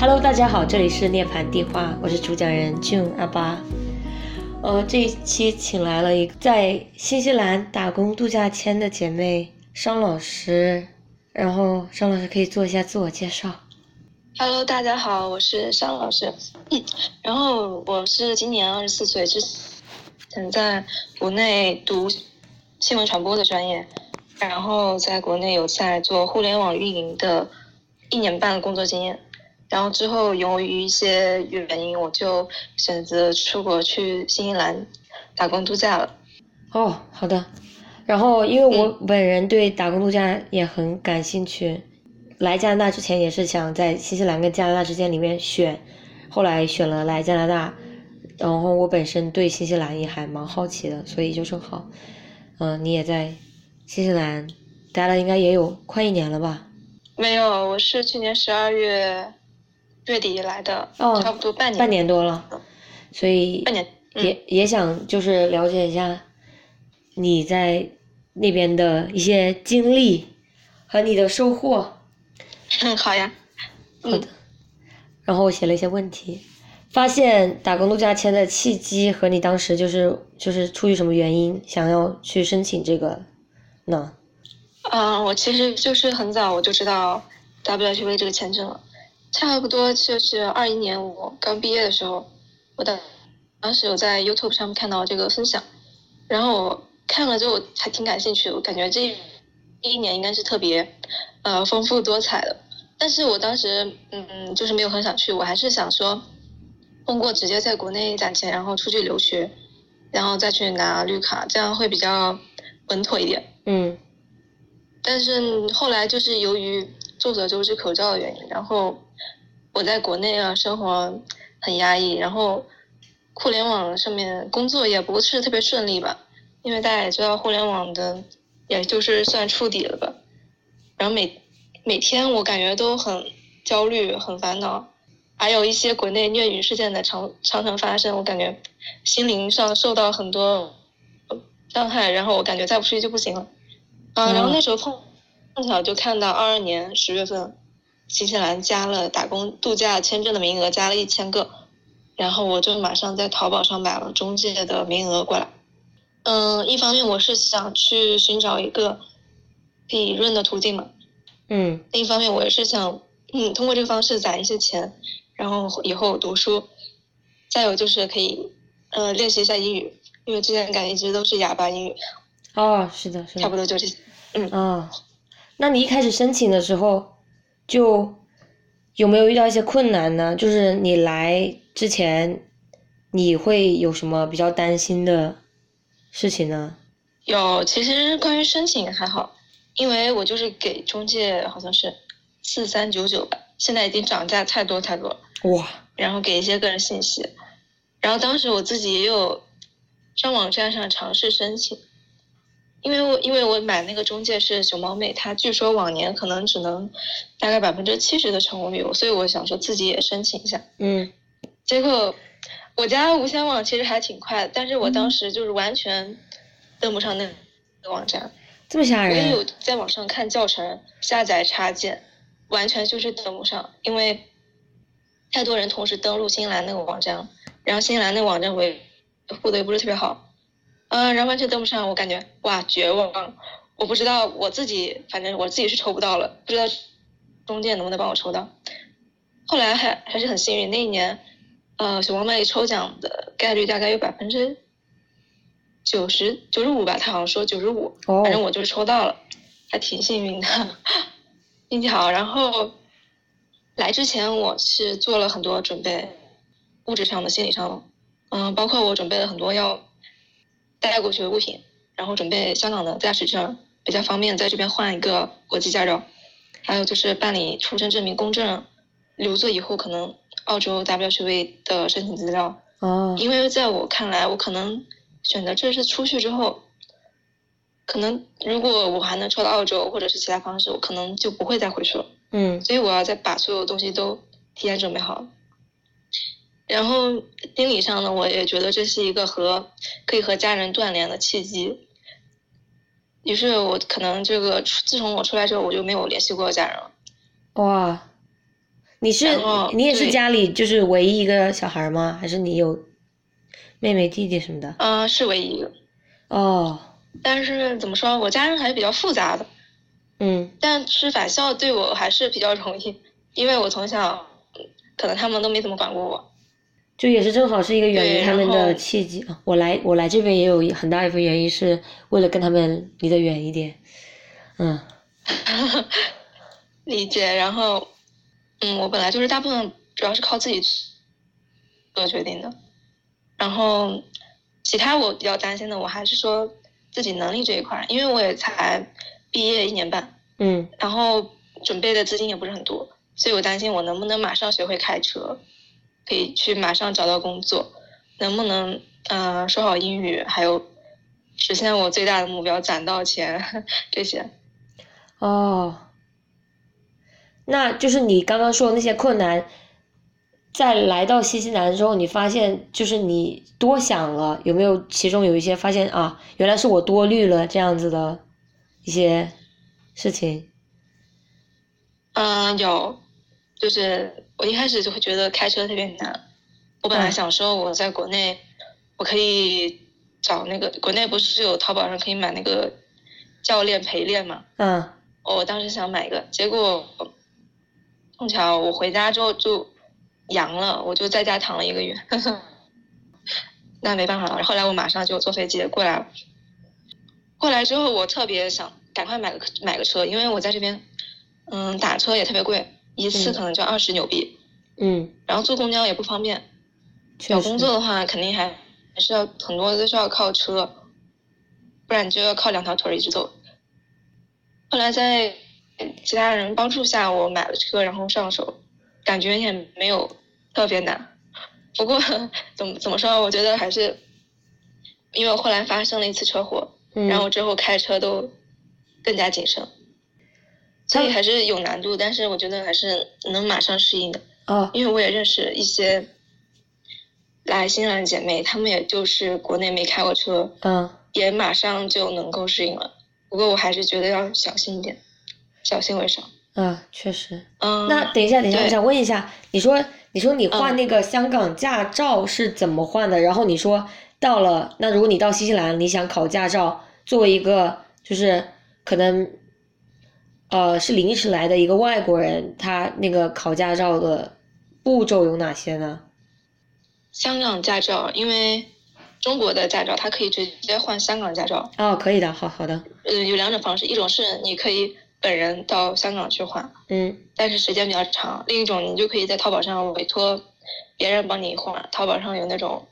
Hello，大家好，这里是涅槃地话，我是主讲人 June 阿巴。呃，这一期请来了一个在新西兰打工度假签的姐妹商老师，然后商老师可以做一下自我介绍。Hello，大家好，我是商老师。然后我是今年二十四岁，之前在国内读新闻传播的专业，然后在国内有在做互联网运营的一年半的工作经验，然后之后由于一些原因，我就选择出国去新西兰打工度假了。哦，好的。然后，因为我本人对打工度假也很感兴趣，来加拿大之前也是想在新西兰跟加拿大之间里面选，后来选了来加拿大。然后我本身对新西兰也还蛮好奇的，所以就正好，嗯、你也在新西兰待了应该也有快一年了吧？没有，我是去年十二月月底来的，哦差不多半年。半年多了，所以半年。嗯也也想就是了解一下你在那边的一些经历和你的收获。嗯，好呀。好的。然后我写了一些问题，发现打工度假签的契机和你当时就是就是出于什么原因想要去申请这个呢？嗯，我其实就是很早我就知道 WHV 这个签证了，差不多就是二一年我刚毕业的时候，我的当时有在 YouTube 上面看到这个分享，然后我看了之后还挺感兴趣，我感觉这第一年应该是特别呃丰富多彩的，但是我当时嗯就是没有很想去，我还是想说通过直接在国内攒钱，然后出去留学，然后再去拿绿卡，这样会比较稳妥一点。嗯但是后来就是由于众所周知口罩的原因，然后我在国内啊生活很压抑，然后互联网上面工作也不是特别顺利吧，因为大家也知道互联网的也就是算触底了吧，然后每每天我感觉都很焦虑、很烦恼，还有一些国内虐女事件的常常常发生，我感觉心灵上受到很多伤害，然后我感觉再不出去就不行了。啊，然后那时候碰碰巧就看到二二年十月份，新西兰加了打工度假签证的名额，加了一千个，然后我就马上在淘宝上买了中介的名额过来。嗯，一方面我是想去寻找一个可以润的途径嘛，嗯另一方面我也是想，嗯，通过这个方式攒一些钱，然后以后读书。再有就是可以，呃，练习一下英语，因为之前感觉一直都是哑巴英语，哦，是的，是的。差不多就这些。嗯啊，那你一开始申请的时候，就有没有遇到一些困难呢？就是你来之前，你会有什么比较担心的事情呢？有，其实关于申请还好，因为我就是给中介好像是四三九九吧，现在已经涨价太多太多了，哇，然后给一些个人信息，然后当时我自己也有上网站上尝试申请，因为我因为我买那个中介是熊猫妹，她据说往年可能只能大概百分之七十的成功率，所以我想说自己也申请一下，嗯。结果我家无线网其实还挺快的，但是我当时就是完全登不上那个网站。这么吓人。我也有？在网上看教程，下载插件，完全就是登不上，因为太多人同时登录新西兰那个网站了，然后新西兰那个网站维护的也不是特别好，嗯、然后完全登不上，我感觉哇绝望，我不知道我自己，反正我自己是抽不到了，不知道中介能不能帮我抽到。后来还还是很幸运，那一年，呃，熊猫妹抽奖的概率大概有百分之九十九十五吧，他好像说九十五，哦反正我就是抽到了，还挺幸运的，运气好。然后来之前我是做了很多准备，物质上的、心理上的，嗯，包括我准备了很多要带过去的物品，然后准备香港的驾驶证，比较方便在这边换一个国际驾照，还有就是办理出生证明公证，留作以后可能澳洲 WHV 的申请资料。哦，因为在我看来，我可能选择这次出去之后，可能如果我还能抽到澳洲或者是其他方式，我可能就不会再回去了。嗯所以我要再把所有东西都提前准备好。然后心理上呢，我也觉得这是一个和可以和家人断联的契机。于是我可能这个自从我出来之后，我就没有联系过家人了。哇，你是你也是家里就是唯一一个小孩吗？还是你有妹妹弟弟什么的？嗯，是唯一一个。哦。但是怎么说，我家人还是比较复杂的。嗯。但是返校对我还是比较容易，因为我从小可能他们都没怎么管过我。就也是正好是一个远离他们的契机啊！我来我来这边也有很大一部分原因是为了跟他们离得远一点，嗯。理解，然后，嗯，我本来就是大部分主要是靠自己做决定的，然后其他我比较担心的，我还是说自己能力这一块，因为我也才毕业一年半，嗯，然后准备的资金也不是很多，所以我担心我能不能马上学会开车。可以去马上找到工作，能不能嗯说好英语，还有实现我最大的目标攒到钱这些。哦，那就是你刚刚说的那些困难，在来到新西兰之后，你发现就是你多想了，有没有其中有一些发现啊，原来是我多虑了这样子的一些事情？嗯，有。就是我一开始就会觉得开车特别难。我本来想说我在国内，我可以找那个国内不是有淘宝上可以买那个教练陪练嘛？嗯。我当时想买一个，结果碰巧我回家之后就阳了，我就在家躺了一个月。那没办法了，后来我马上就坐飞机过来了。过来之后我特别想赶快买个买个车，因为我在这边，嗯，打车也特别贵。一次可能就二十纽币，嗯，然后坐公交也不方便，找工作的话肯定还还是要很多都是要靠车，不然你就要靠两条腿一直走。后来在其他人帮助下，我买了车，然后上手，感觉也没有特别难。不过怎么怎么说，我觉得还是，因为我后来发生了一次车祸，然后之后开车都更加谨慎。所以还是有难度，但是我觉得还是能马上适应的。哦。因为我也认识一些来新西兰的姐妹，她们也就是国内没开过车，嗯，也马上就能够适应了。不过我还是觉得要小心一点，小心为上。嗯，确实。嗯。那等一下，等一下，我想问一下，你说，你说你换那个香港驾照是怎么换的？然后你说到了，那如果你到新西兰，你想考驾照，作为一个就是可能。呃，是临时来的一个外国人，他那个考驾照的步骤有哪些呢？香港驾照，因为中国的驾照，它可以直接换香港驾照。哦，可以的，好好的。嗯，有两种方式，一种是你可以本人到香港去换，嗯，但是时间比较长；另一种你就可以在淘宝上委托别人帮你换，淘宝上有那种，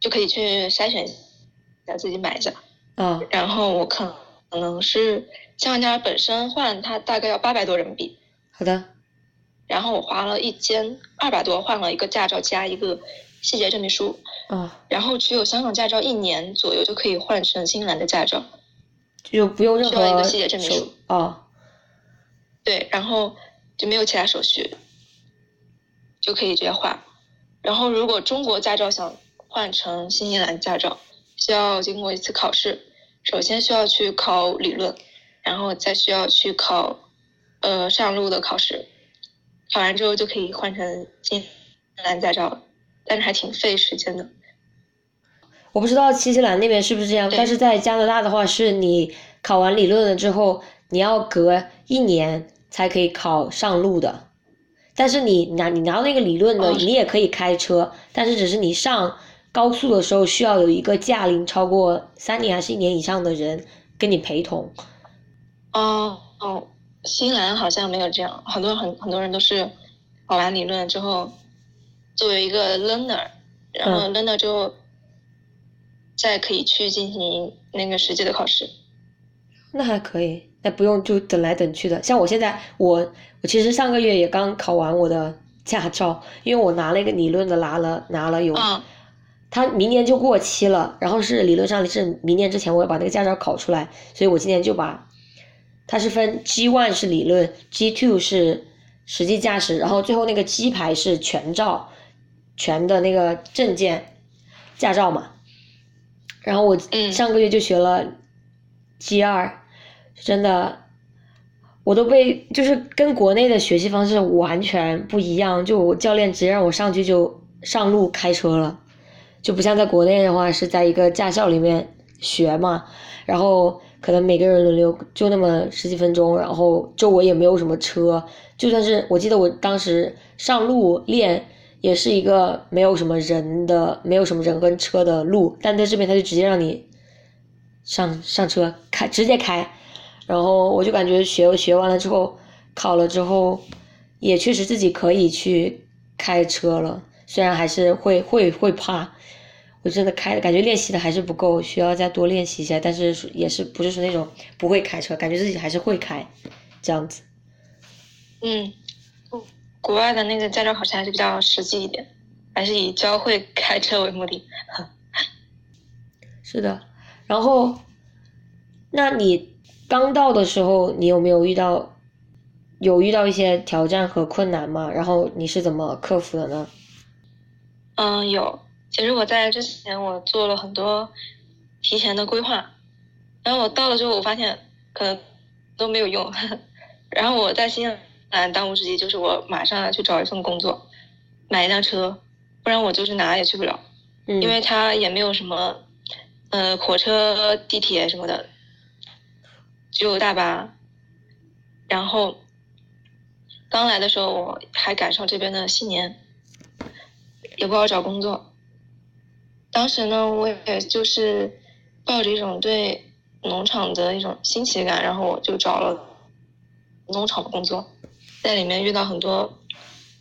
就可以去筛选一下，自己买一下。啊。然后我看可能是。香港驾照本身换它大概要八百多人民币，好的。然后我花了一千二百多换了一个驾照加一个细节证明书，啊。然后持有香港驾照一年左右就可以换成新西兰的驾照，就不用任何需要一个细节证明书哦。对，然后就没有其他手续，就可以直接换。然后如果中国驾照想换成新西兰驾照，需要经过一次考试，首先需要去考理论。然后再需要去考，呃，上路的考试，考完之后就可以换成新西兰驾照了，但是还挺费时间的。我不知道新西兰那边是不是这样，但是在加拿大的话，是你考完理论了之后，你要隔一年才可以考上路的。但是你拿你拿到那个理论的，你也可以开车，但是只是你上高速的时候需要有一个驾龄超过三年还是一年以上的人跟你陪同。哦哦，新兰好像没有这样，很多很很多人都是考完理论之后，作为一个 learner，然后 learner 之后，再可以去进行那个实际的考试。那还可以，那不用就等来等去的。像我现在，我我其实上个月也刚考完我的驾照，因为我拿了一个理论的，拿了拿了有，他明年就过期了，然后是理论上是明年之前我要把那个驾照考出来，所以我今年就把。它是分 G one 是理论，G two 是实际驾驶，然后最后那个 G 牌是全照，全的那个证件驾照嘛。然后我上个月就学了 G 二，真的，我都被就是跟国内的学习方式完全不一样，就我教练直接让我上去就上路开车了，就不像在国内的话是在一个驾校里面学嘛，然后可能每个人轮流就那么十几分钟，然后周围也没有什么车，就算是我记得我当时上路练。也是一个没有什么人的，没有什么人跟车的路，但在这边他就直接让你上上车开，直接开，然后我就感觉学学完了之后，考了之后，也确实自己可以去开车了，虽然还是会会会怕，我真的开感觉练习的还是不够，需要再多练习一下，但是也是不是说那种不会开车，感觉自己还是会开，这样子，嗯。国外的那个驾照考试还是比较实际一点，还是以教会开车为目的。是的，然后，那你刚到的时候，你有没有遇到，有遇到一些挑战和困难吗？然后你是怎么克服的呢？嗯，有。其实我在之前我做了很多提前的规划，然后我到了之后，我发现可能都没有用。然后我在新。西兰，当务之急就是我马上要去找一份工作，买一辆车，不然我就是哪也去不了。嗯。因为它也没有什么，呃，火车、地铁什么的，只有大巴。然后，刚来的时候我还赶上这边的新年，也不好找工作。当时呢，我也就是抱着一种对农场的一种新奇感，然后我就找了农场的工作。在里面遇到很多，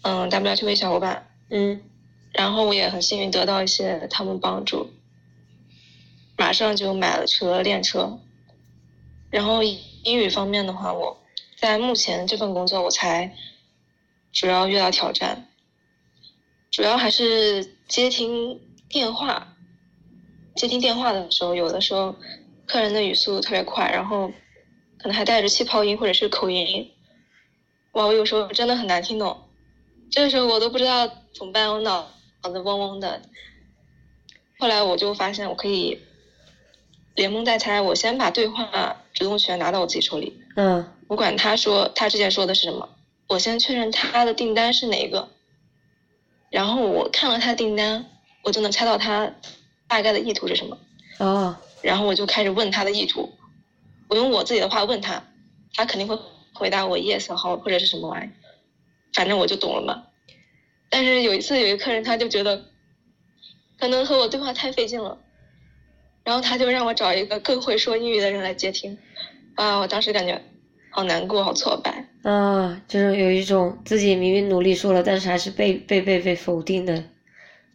嗯，WTV 小伙伴，嗯，然后我也很幸运得到一些他们帮助，马上就买了车练车，然后英语方面的话，我在目前这份工作我才主要遇到挑战，主要还是接听电话，接听电话的时候，有的时候客人的语速特别快，然后可能还带着气泡音或者是口音。哇，我有时候真的很难听懂，这个时候我都不知道怎么办，我脑脑子嗡嗡的。后来我就发现我可以连蒙带猜，我先把对话主动权拿到我自己手里。嗯。不管他说他之前说的是什么，我先确认他的订单是哪个，然后我看了他的订单，我就能猜到他大概的意图是什么。哦。然后我就开始问他的意图，我用我自己的话问他，他肯定会。回答我 yes 好或者是什么玩意，反正我就懂了嘛。但是有一次有一个客人他就觉得，可能和我对话太费劲了，然后他就让我找一个更会说英语的人来接听。啊，我当时感觉好难过，好挫败。啊，就是有一种自己明明努力说了，但是还是被被被被否定的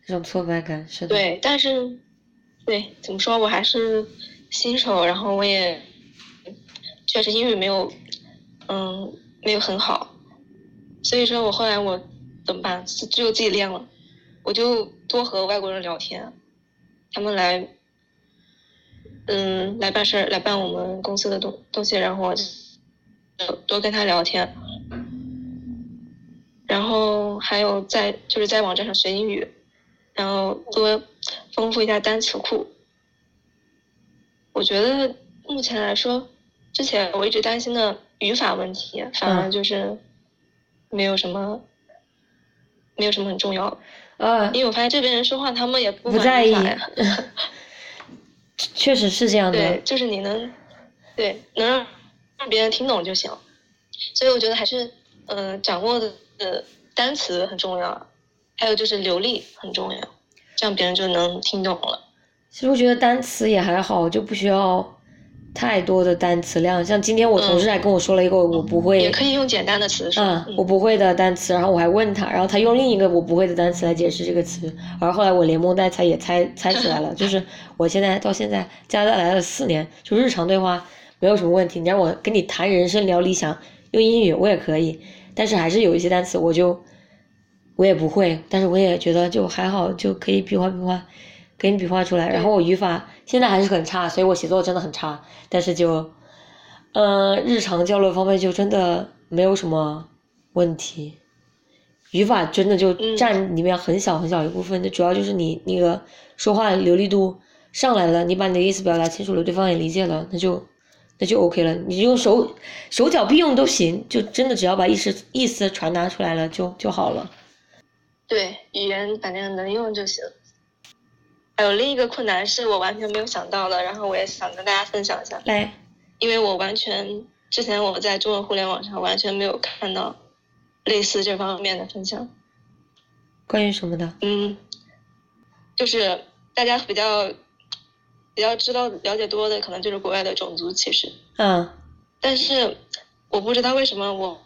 这种挫败感，是的。对，但是，对，怎么说我还是新手，然后我也确实英语没有。嗯，没有很好，所以说我后来我怎么办？只有自己练了，我就多和外国人聊天，他们来，嗯，来办事儿，来办我们公司的东东西，然后多多跟他聊天，然后还有在就是在网站上学英语，然后多丰富一下单词库。我觉得目前来说，之前我一直担心的。语法问题反而就是没有什么，没有什么很重要。呃，因为我发现这边人说话，他们也不在意。确实是这样的。对，就是你能，对，能让让别人听懂就行。所以我觉得还是，嗯，掌握的单词很重要，还有就是流利很重要，这样别人就能听懂了。其实我觉得单词也还好，就不需要。太多的单词量，像今天我同事还跟我说了一个我不会，也可以用简单的词。嗯，我不会的单词，然后我还问他，然后他用另一个我不会的单词来解释这个词，而后来我连蒙带猜也猜猜出来了。就是我现在到现在加拿大来了四年，就日常对话没有什么问题。你让我跟你谈人生聊理想，用英语我也可以，但是还是有一些单词我就我也不会，但是我也觉得就还好，就可以比划比划。给你比划出来，然后我语法现在还是很差，所以我写作真的很差。但是就，呃，日常交流方面就真的没有什么问题。语法真的就占里面很小很小一部分，就主要就是你那个说话流利度上来了，你把你的意思表达清楚了，对方也理解了，那就那就 OK 了。你用手手脚并用都行，就真的只要把意思意思传达出来了就就好了。对，语言反正能用就行。还有另一个困难是我完全没有想到的，然后我也想跟大家分享一下。来，因为我完全之前我在中文互联网上完全没有看到类似这方面的分享。关于什么的？嗯，就是大家比较比较知道了解多的，可能就是国外的种族歧视。嗯。但是我不知道为什么我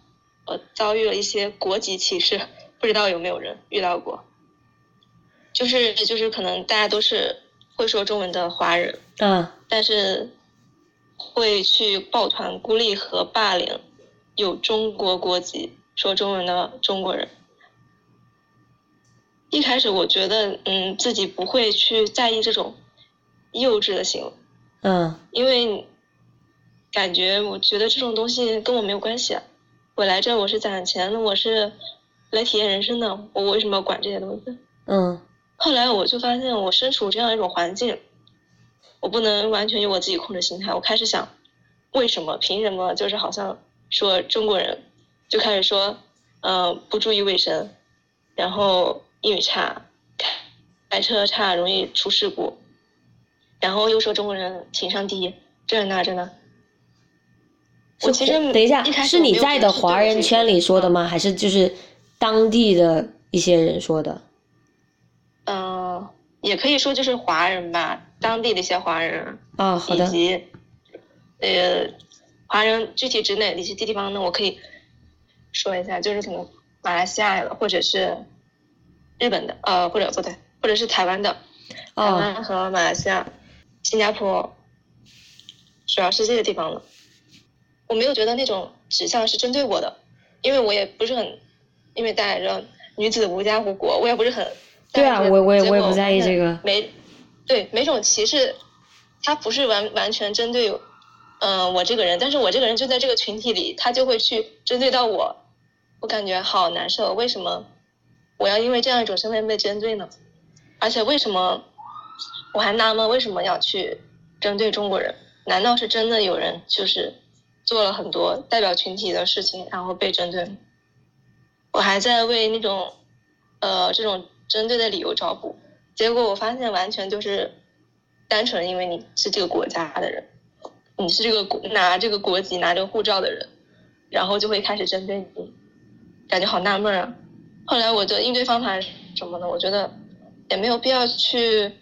我遭遇了一些国籍歧视，不知道有没有人遇到过。就是就是可能大家都是会说中文的华人，嗯，但是会去抱团孤立和霸凌有中国国籍说中文的中国人。一开始我觉得，嗯，自己不会去在意这种幼稚的行为，嗯，因为感觉我觉得这种东西跟我没有关系。啊我来这我是攒钱的，我是来体验人生的，我为什么要管这些东西？嗯。后来我就发现，我身处这样一种环境，我不能完全由我自己控制心态。我开始想，为什么？凭什么？就是好像说中国人，就开始说，嗯，不注意卫生，然后英语差，开车差，容易出事故，然后又说中国人情商低，这那这那。我其实等一下，是你在的华人圈里说的吗？还是就是当地的一些人说的？嗯，也可以说就是华人吧，当地的一些华人啊，好的，以及呃，华人具体指哪一些地方呢？我可以说一下，就是可能马来西亚的，或者是日本的，呃，或者不对，或者是台湾的，台湾和马来西亚、新加坡，主要是这个地方的。我没有觉得那种指向是针对我的，因为我也不是很，因为大家知道女子无家无国，我也不是很。对啊，我我也我也不在意这个。每对每种歧视，它不是完完全针对，嗯，我这个人，但是我这个人就在这个群体里，他就会去针对到我，我感觉好难受。为什么我要因为这样一种身份被针对呢？而且为什么我还纳闷为什么要去针对中国人？难道是真的有人就是做了很多代表群体的事情，然后被针对？我还在为那种呃这种。针对的理由找补，结果我发现完全就是单纯因为你是这个国家的人，你是这个国拿这个国籍拿这个护照的人，然后就会开始针对你，感觉好纳闷啊。后来我的应对方法是什么呢？我觉得也没有必要去，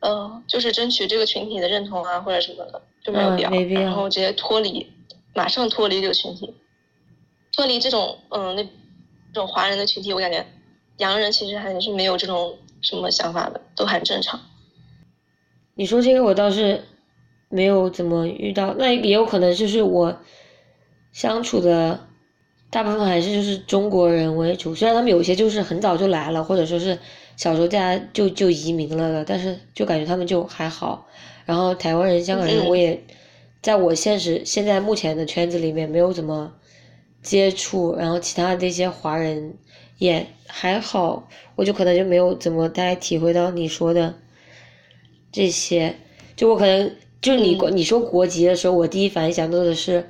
呃，就是争取这个群体的认同啊或者什么的，就没有必要，然后直接脱离，马上脱离这个群体，脱离这种嗯那这种华人的群体，我感觉。洋人其实还是没有这种什么想法的，都很正常。你说这个我倒是没有怎么遇到，那也有可能就是我相处的大部分还是就是中国人为主，虽然他们有些就是很早就来了，或者说是小时候家就就移民了的，但是就感觉他们就还好。然后台湾人、香港人，我也在我现实现在目前的圈子里面没有怎么接触，然后其他的一些华人。也还好，我就可能就没有怎么太体会到你说的这些。就我可能就是你你说国籍的时候，我第一反应想到的是，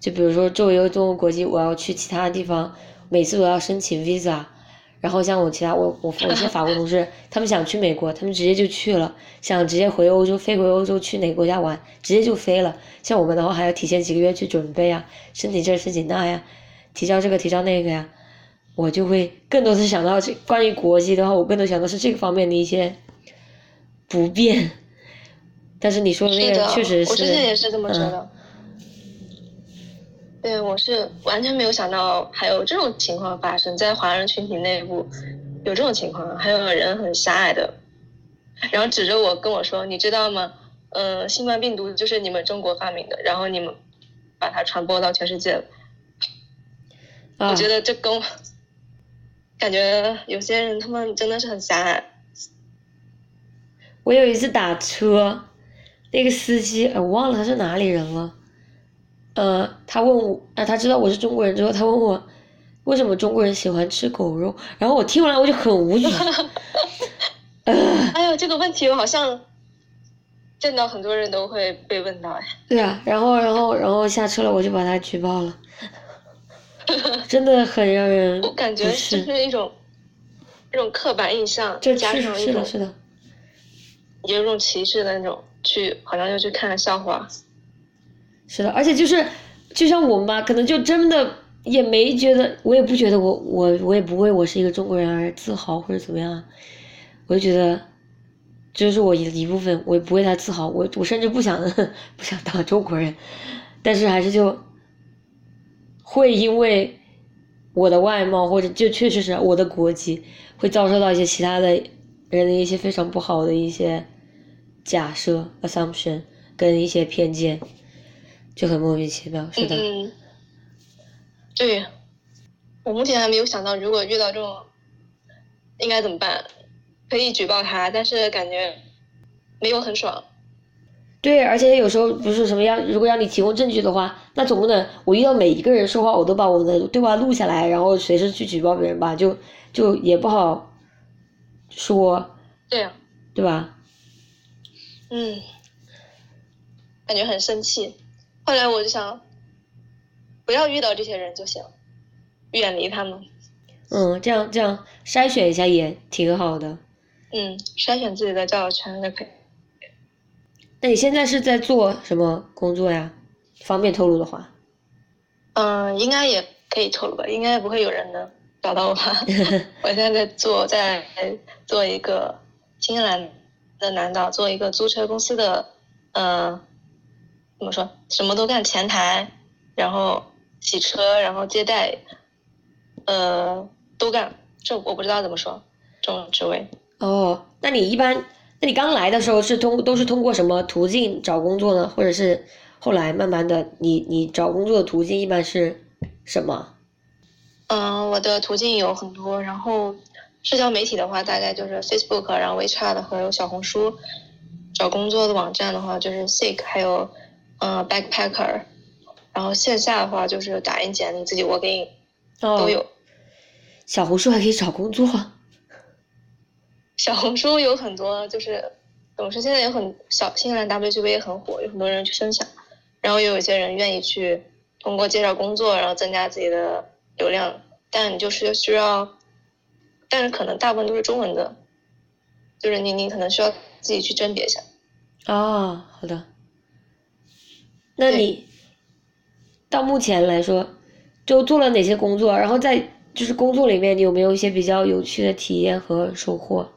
就比如说作为一个中国国籍，我要去其他地方，每次都要申请 visa。然后像我其他我我我一些法国同事，他们想去美国，他们直接就去了；想直接回欧洲，飞回欧洲去哪个国家玩，直接就飞了。像我们的话，还要提前几个月去准备啊，申请这申请那呀，提交这个提交那个呀。我就会更多是想到这关于国际的话，我更多想到是这个方面的一些不便。但是你说的那个确实是，我之前也是这么觉得。对，我是完全没有想到还有这种情况发生在华人群体内部有这种情况，还有人很狭隘的，然后指着我跟我说：“你知道吗？嗯，新冠病毒就是你们中国发明的，然后你们把它传播到全世界了。”我觉得这跟我。感觉有些人他们真的是很狭隘。我有一次打车，那个司机，我忘了他是哪里人了。呃，他问我，啊，他知道我是中国人之后，他问我为什么中国人喜欢吃狗肉，然后我听完我就很无语。哎呦，这个问题我好像见到很多人都会被问到哎。对啊，然后然后然后下车了，我就把他举报了，真的很让人我感觉不就是一种一种刻板印象，就加上一种是的是的，有一种歧视的那种，去好像就去看笑话。是的，而且就是就像我们吧，可能就真的也没觉得，我也不觉得我我我也不为我是一个中国人而自豪或者怎么样，我就觉得这是我一一部分，我也不为他自豪，我我甚至不想 不想当中国人，但是还是就会因为我的外貌或者就确实是我的国籍，会遭受到一些其他的人的一些非常不好的一些假设 assumption 跟一些偏见，就很莫名其妙。是的，嗯，对，我目前还没有想到，如果遇到这种，应该怎么办？可以举报他，但是感觉没有很爽。对，而且有时候不是什么样，如果让你提供证据的话，那总不能我遇到每一个人说话，我都把我的对话录下来，然后随时去举报别人吧，就就也不好说，对呀、对吧？嗯，感觉很生气。后来我就想，不要遇到这些人就行，远离他们。嗯，这样这样筛选一下也挺好的。嗯，筛选自己的交友圈就可以。那你现在是在做什么工作呀？方便透露的话。嗯，应该也可以透露吧，应该不会有人能找到我吧。我现在在做，在做一个新西兰的南岛，做一个租车公司的，呃，怎么说，什么都干，前台，然后洗车，然后接待，呃，都干。这我不知道怎么说，这种职位。哦，那你一般，那你刚来的时候是通都是通过什么途径找工作呢？或者是后来慢慢的，你你找工作的途径一般是什么？嗯，我的途径有很多，然后社交媒体的话，大概就是 Facebook，然后 WeChat 和有小红书。找工作的网站的话，就是 Seek，还有嗯 Backpacker。然后线下的话，就是打印简历，自己 working，都有。小红书还可以找工作。小红书有很多，就是怎么说，现在有很小新西兰 WGB 也很火，有很多人去分享，然后也有一些人愿意去通过介绍工作，然后增加自己的流量，但你就是需要，但是可能大部分都是中文的，就是你你可能需要自己去甄别一下。哦，好的。那你到目前来说，就做了哪些工作？然后在就是工作里面，你有没有一些比较有趣的体验和收获？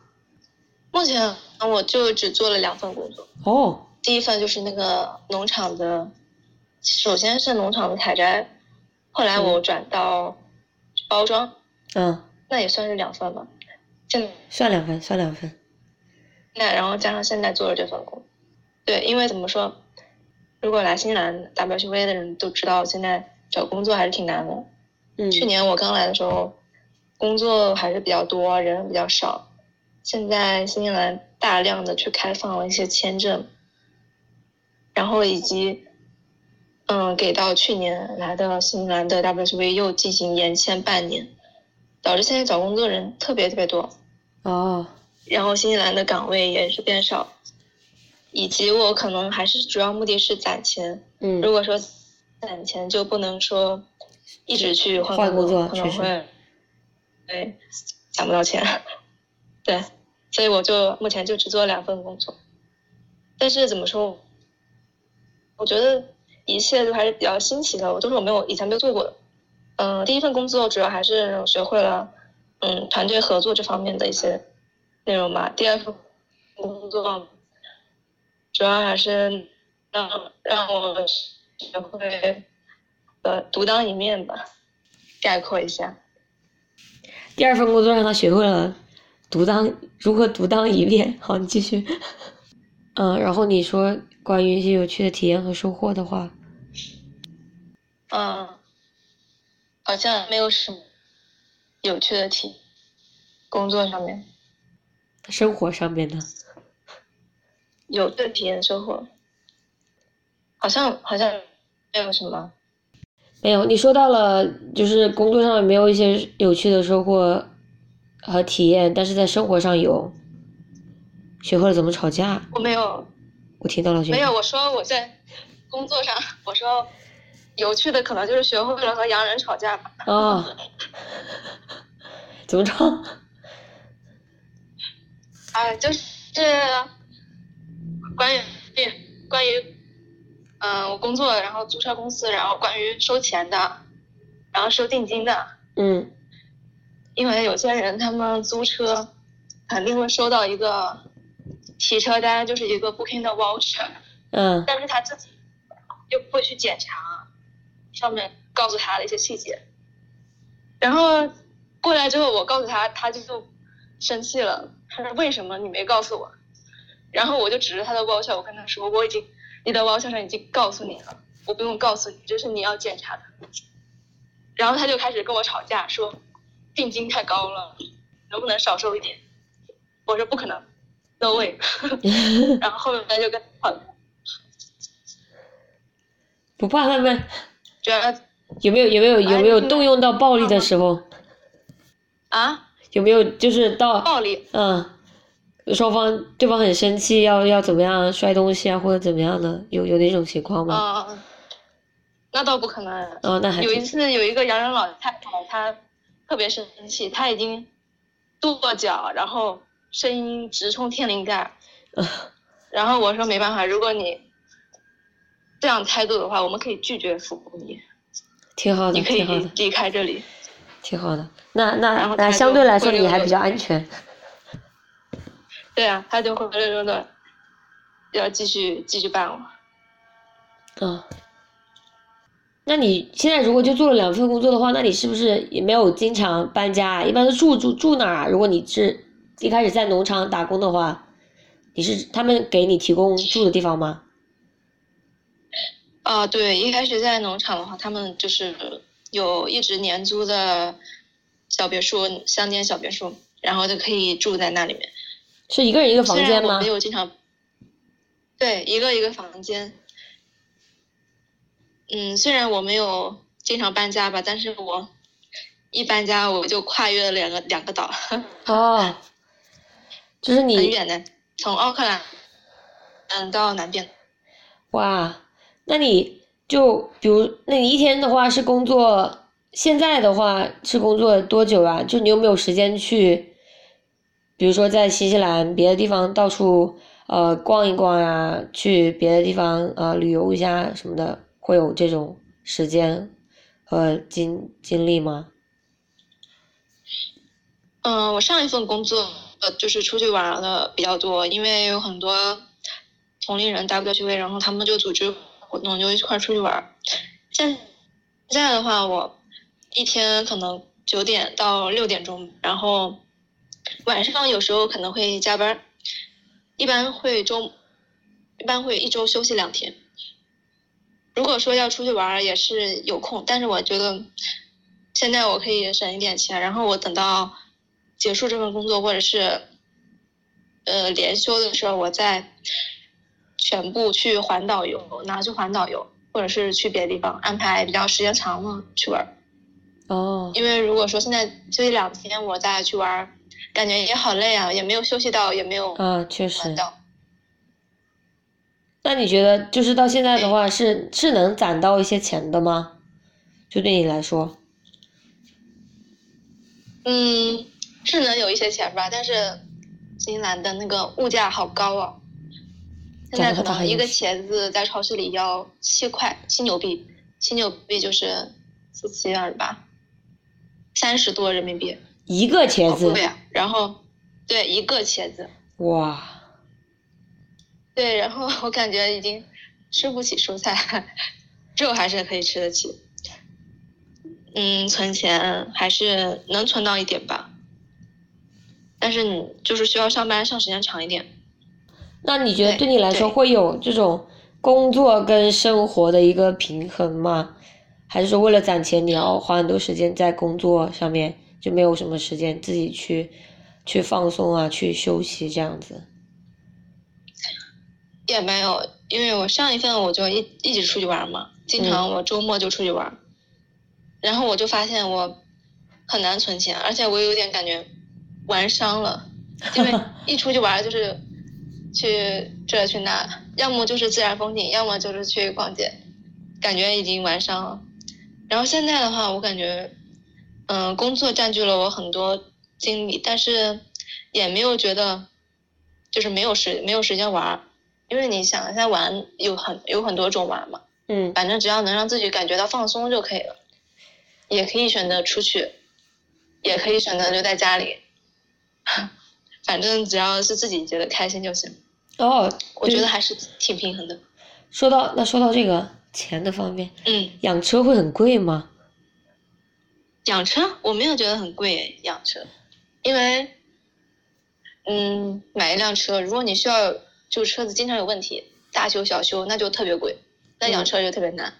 目前我就只做了两份工作，哦，第一份就是那个农场的，首先是农场的采摘，后来我转到包装，嗯，那也算是两份吧。现算两份，算两份。那然后加上现在做的这份工，对，因为怎么说，如果来新西兰 WHV 的人都知道，现在找工作还是挺难的。嗯，去年我刚来的时候，工作还是比较多，人比较少。现在新西兰大量的去开放了一些签证，然后以及，嗯，给到去年来的新西兰的 WHV 又进行延签半年，导致现在找工作人特别特别多。哦，然后新西兰的岗位也是变少，以及我可能还是主要目的是攒钱。嗯如果说攒钱，就不能说一直去换换工作可能会对攒不到钱。对，所以我就目前就只做两份工作。但是怎么说，我觉得一切都还是比较新奇的，我都是我没有以前没有做过的。嗯、第一份工作主要还是学会了嗯团队合作这方面的一些内容吧。第二份工作主要还是让让我学会呃独当一面吧，概括一下。第二份工作让他学会了独当如何独当一面。好，你继续。嗯，然后你说关于一些有趣的体验和收获的话，嗯，好像没有什么有趣的体，工作上面生活上面的。有趣的体验收获，好像好像没有什么。没有，你说到了，就是工作上没有一些有趣的收获和体验，但是在生活上有，学会了怎么吵架。我没有，我听到了。没有，我说我在工作上，我说有趣的可能就是学会了和洋人吵架吧。哦，怎么着？哎，就是关于关于，嗯，我工作，然后租车公司，然后关于收钱的，然后收定金的。嗯。因为有些人他们租车，肯定会收到一个提车单，就是一个 booking 的 voucher。嗯。但是他自己又不会去检查上面告诉他的一些细节，然后过来之后，我告诉他，他就生气了。他说：“为什么你没告诉我？”然后我就指着他的包厢，我跟他说：“我已经，你的包厢上已经告诉你了，我不用告诉你，这是你要检查的。”然后他就开始跟我吵架，说：“定金太高了，能不能少收一点？”我说：“不可能，no way。” 然后后面他就跟吵。不怕他们？主要有没有有没有有没有动用到暴力的时候？啊？有没有就是到暴力？嗯，双方对方很生气，要要怎么样摔东西啊，或者怎么样的？有有那种情况吗？啊，那倒不可能。哦，那还有一次有一个洋人老太太，她特别生气，她已经跺脚，然后声音直冲天灵盖。然后我说没办法，如果你这样态度的话，我们可以拒绝服务你。挺好的，你可以离开这里。挺好的，那那那相对来说你还比较安全。对啊，他就会溜溜的，要继续继续办了。嗯，那你现在如果就做了两份工作的话，那你是不是也没有经常搬家？一般都住住住哪儿？如果你是一开始在农场打工的话，你是他们给你提供住的地方吗？啊，对，一开始在农场的话，他们就是。有一直年租的小别墅，乡间小别墅，然后就可以住在那里面。是一个人一个房间吗？没有经常。对，一个一个房间。嗯，虽然我没有经常搬家吧，但是我一搬家我就跨越了两个两个岛。哦。就是你。很远的，从奥克兰，嗯，到南边。哇，那你。就比如，那你一天的话是工作，现在的话是工作多久啊？就你有没有时间去，比如说在新西兰别的地方到处呃逛一逛呀，去别的地方呃旅游一下什么的，会有这种时间和精精力吗？嗯，我上一份工作呃就是出去玩的比较多，因为有很多同龄人 WQV，然后他们就组织。活动就一块出去玩现现在的话，我一天可能九点到六点钟，然后晚上有时候可能会加班，一般会周一般会一周休息两天。如果说要出去玩也是有空，但是我觉得现在我可以省一点钱，然后我等到结束这份工作或者是呃连休的时候，我再。全部去环岛游，拿去环岛游，或者是去别的地方安排比较时间长的去玩。哦。因为如果说现在休息两天，我再去玩，感觉也好累啊，也没有休息到，也没有啊，确实。那你觉得，就是到现在的话，是是能攒到一些钱的吗？就对你来说？嗯，是能有一些钱吧，但是新西兰的那个物价好高哦。现在可能一个茄子在超市里要七块七纽币，七纽币就是四七二十八，三十多人民币。一个茄子。然后，对一个茄子。哇。对，然后我感觉已经吃不起蔬菜，肉还是可以吃得起。嗯，存钱还是能存到一点吧，但是你就是需要上班上时间长一点。那你觉得对你来说会有这种工作跟生活的一个平衡吗？还是说为了攒钱你要花很多时间在工作上面，就没有什么时间自己去去放松啊，去休息这样子？也没有，因为我上一份我就一一直出去玩嘛，经常我周末就出去玩，然后我就发现我很难存钱，而且我有点感觉玩伤了，因为一出去玩就是。去这去那，要么就是自然风景，要么就是去逛街，感觉已经玩伤了。然后现在的话，我感觉，嗯，工作占据了我很多精力，但是也没有觉得，就是没有时没有时间玩，因为你想一下玩有很有很多种玩嘛，嗯反正只要能让自己感觉到放松就可以了，也可以选择出去，也可以选择留在家里，反正只要是自己觉得开心就行。哦，我觉得还是挺平衡的。说到那说到这个钱的方面，嗯，养车会很贵吗？养车我没有觉得很贵诶，养车，因为，嗯，买一辆车，如果你需要就车子经常有问题，大修小修那就特别贵，那养车就特别难。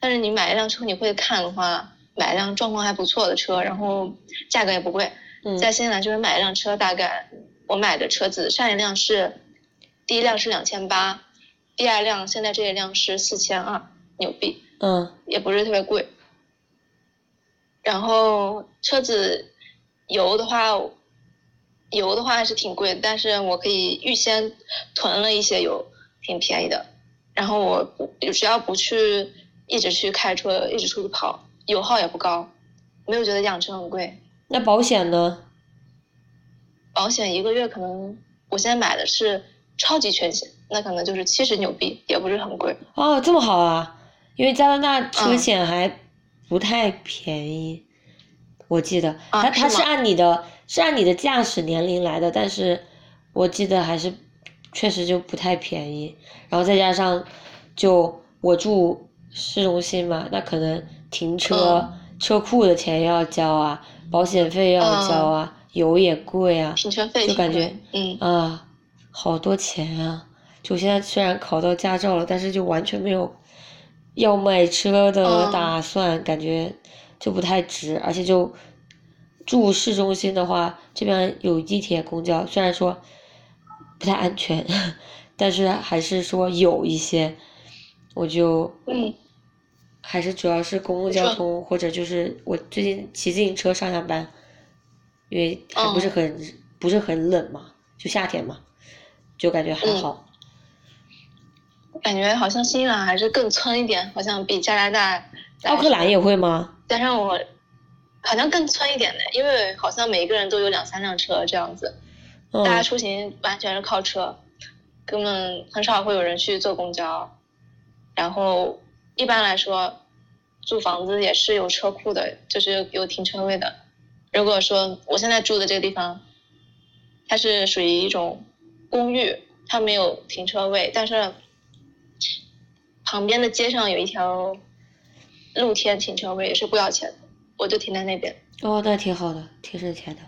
但是你买一辆车，你会看的话，买一辆状况还不错的车，然后价格也不贵。嗯在新西兰这边买一辆车，大概我买的车子上一辆是，第一辆是两千八，第二辆现在这一辆是四千二，纽币。嗯也不是特别贵。然后车子油的话，油的话还是挺贵的，但是我可以预先囤了一些油，挺便宜的。然后我不只要不去一直去开车，一直出去跑，油耗也不高，没有觉得养车很贵。那保险呢？保险一个月可能我现在买的是超级全险，那可能就是七十纽币，也不是很贵。哦，这么好啊！因为加拿大车嗯险还不太便宜，我记得啊它它是按你的是按你的驾驶年龄来的，但是我记得还是确实就不太便宜。然后再加上就我住市中心嘛，那可能停车、车库的钱要交啊，保险费要交啊，油也贵啊，停车费就感觉嗯啊，好多钱啊！就现在虽然考到驾照了，但是就完全没有要买车的嗯。打算，感觉就不太值。而且就住市中心的话，这边有地铁、公交，虽然说不太安全，但是还是说有一些，我就嗯。还是主要是公共交通，或者就是我最近骑自行车上下班，因为还不是哦很、不是很冷嘛，就夏天嘛，就感觉还嗯。好。感觉好像新西兰还是更村一点，好像比加拿大来奥克兰也会吗？加上我好像更村一点的，因为好像每个人都有两三辆车这样子，嗯大家出行完全是靠车，根本很少会有人去坐公交。然后一般来说，租房子也是有车库的，就是有停车位的。如果说我现在住的这个地方，它是属于一种公寓，它没有停车位，但是旁边的街上有一条露天停车位，也是不要钱的，我就停在那边。哦，那挺好的，挺省钱的。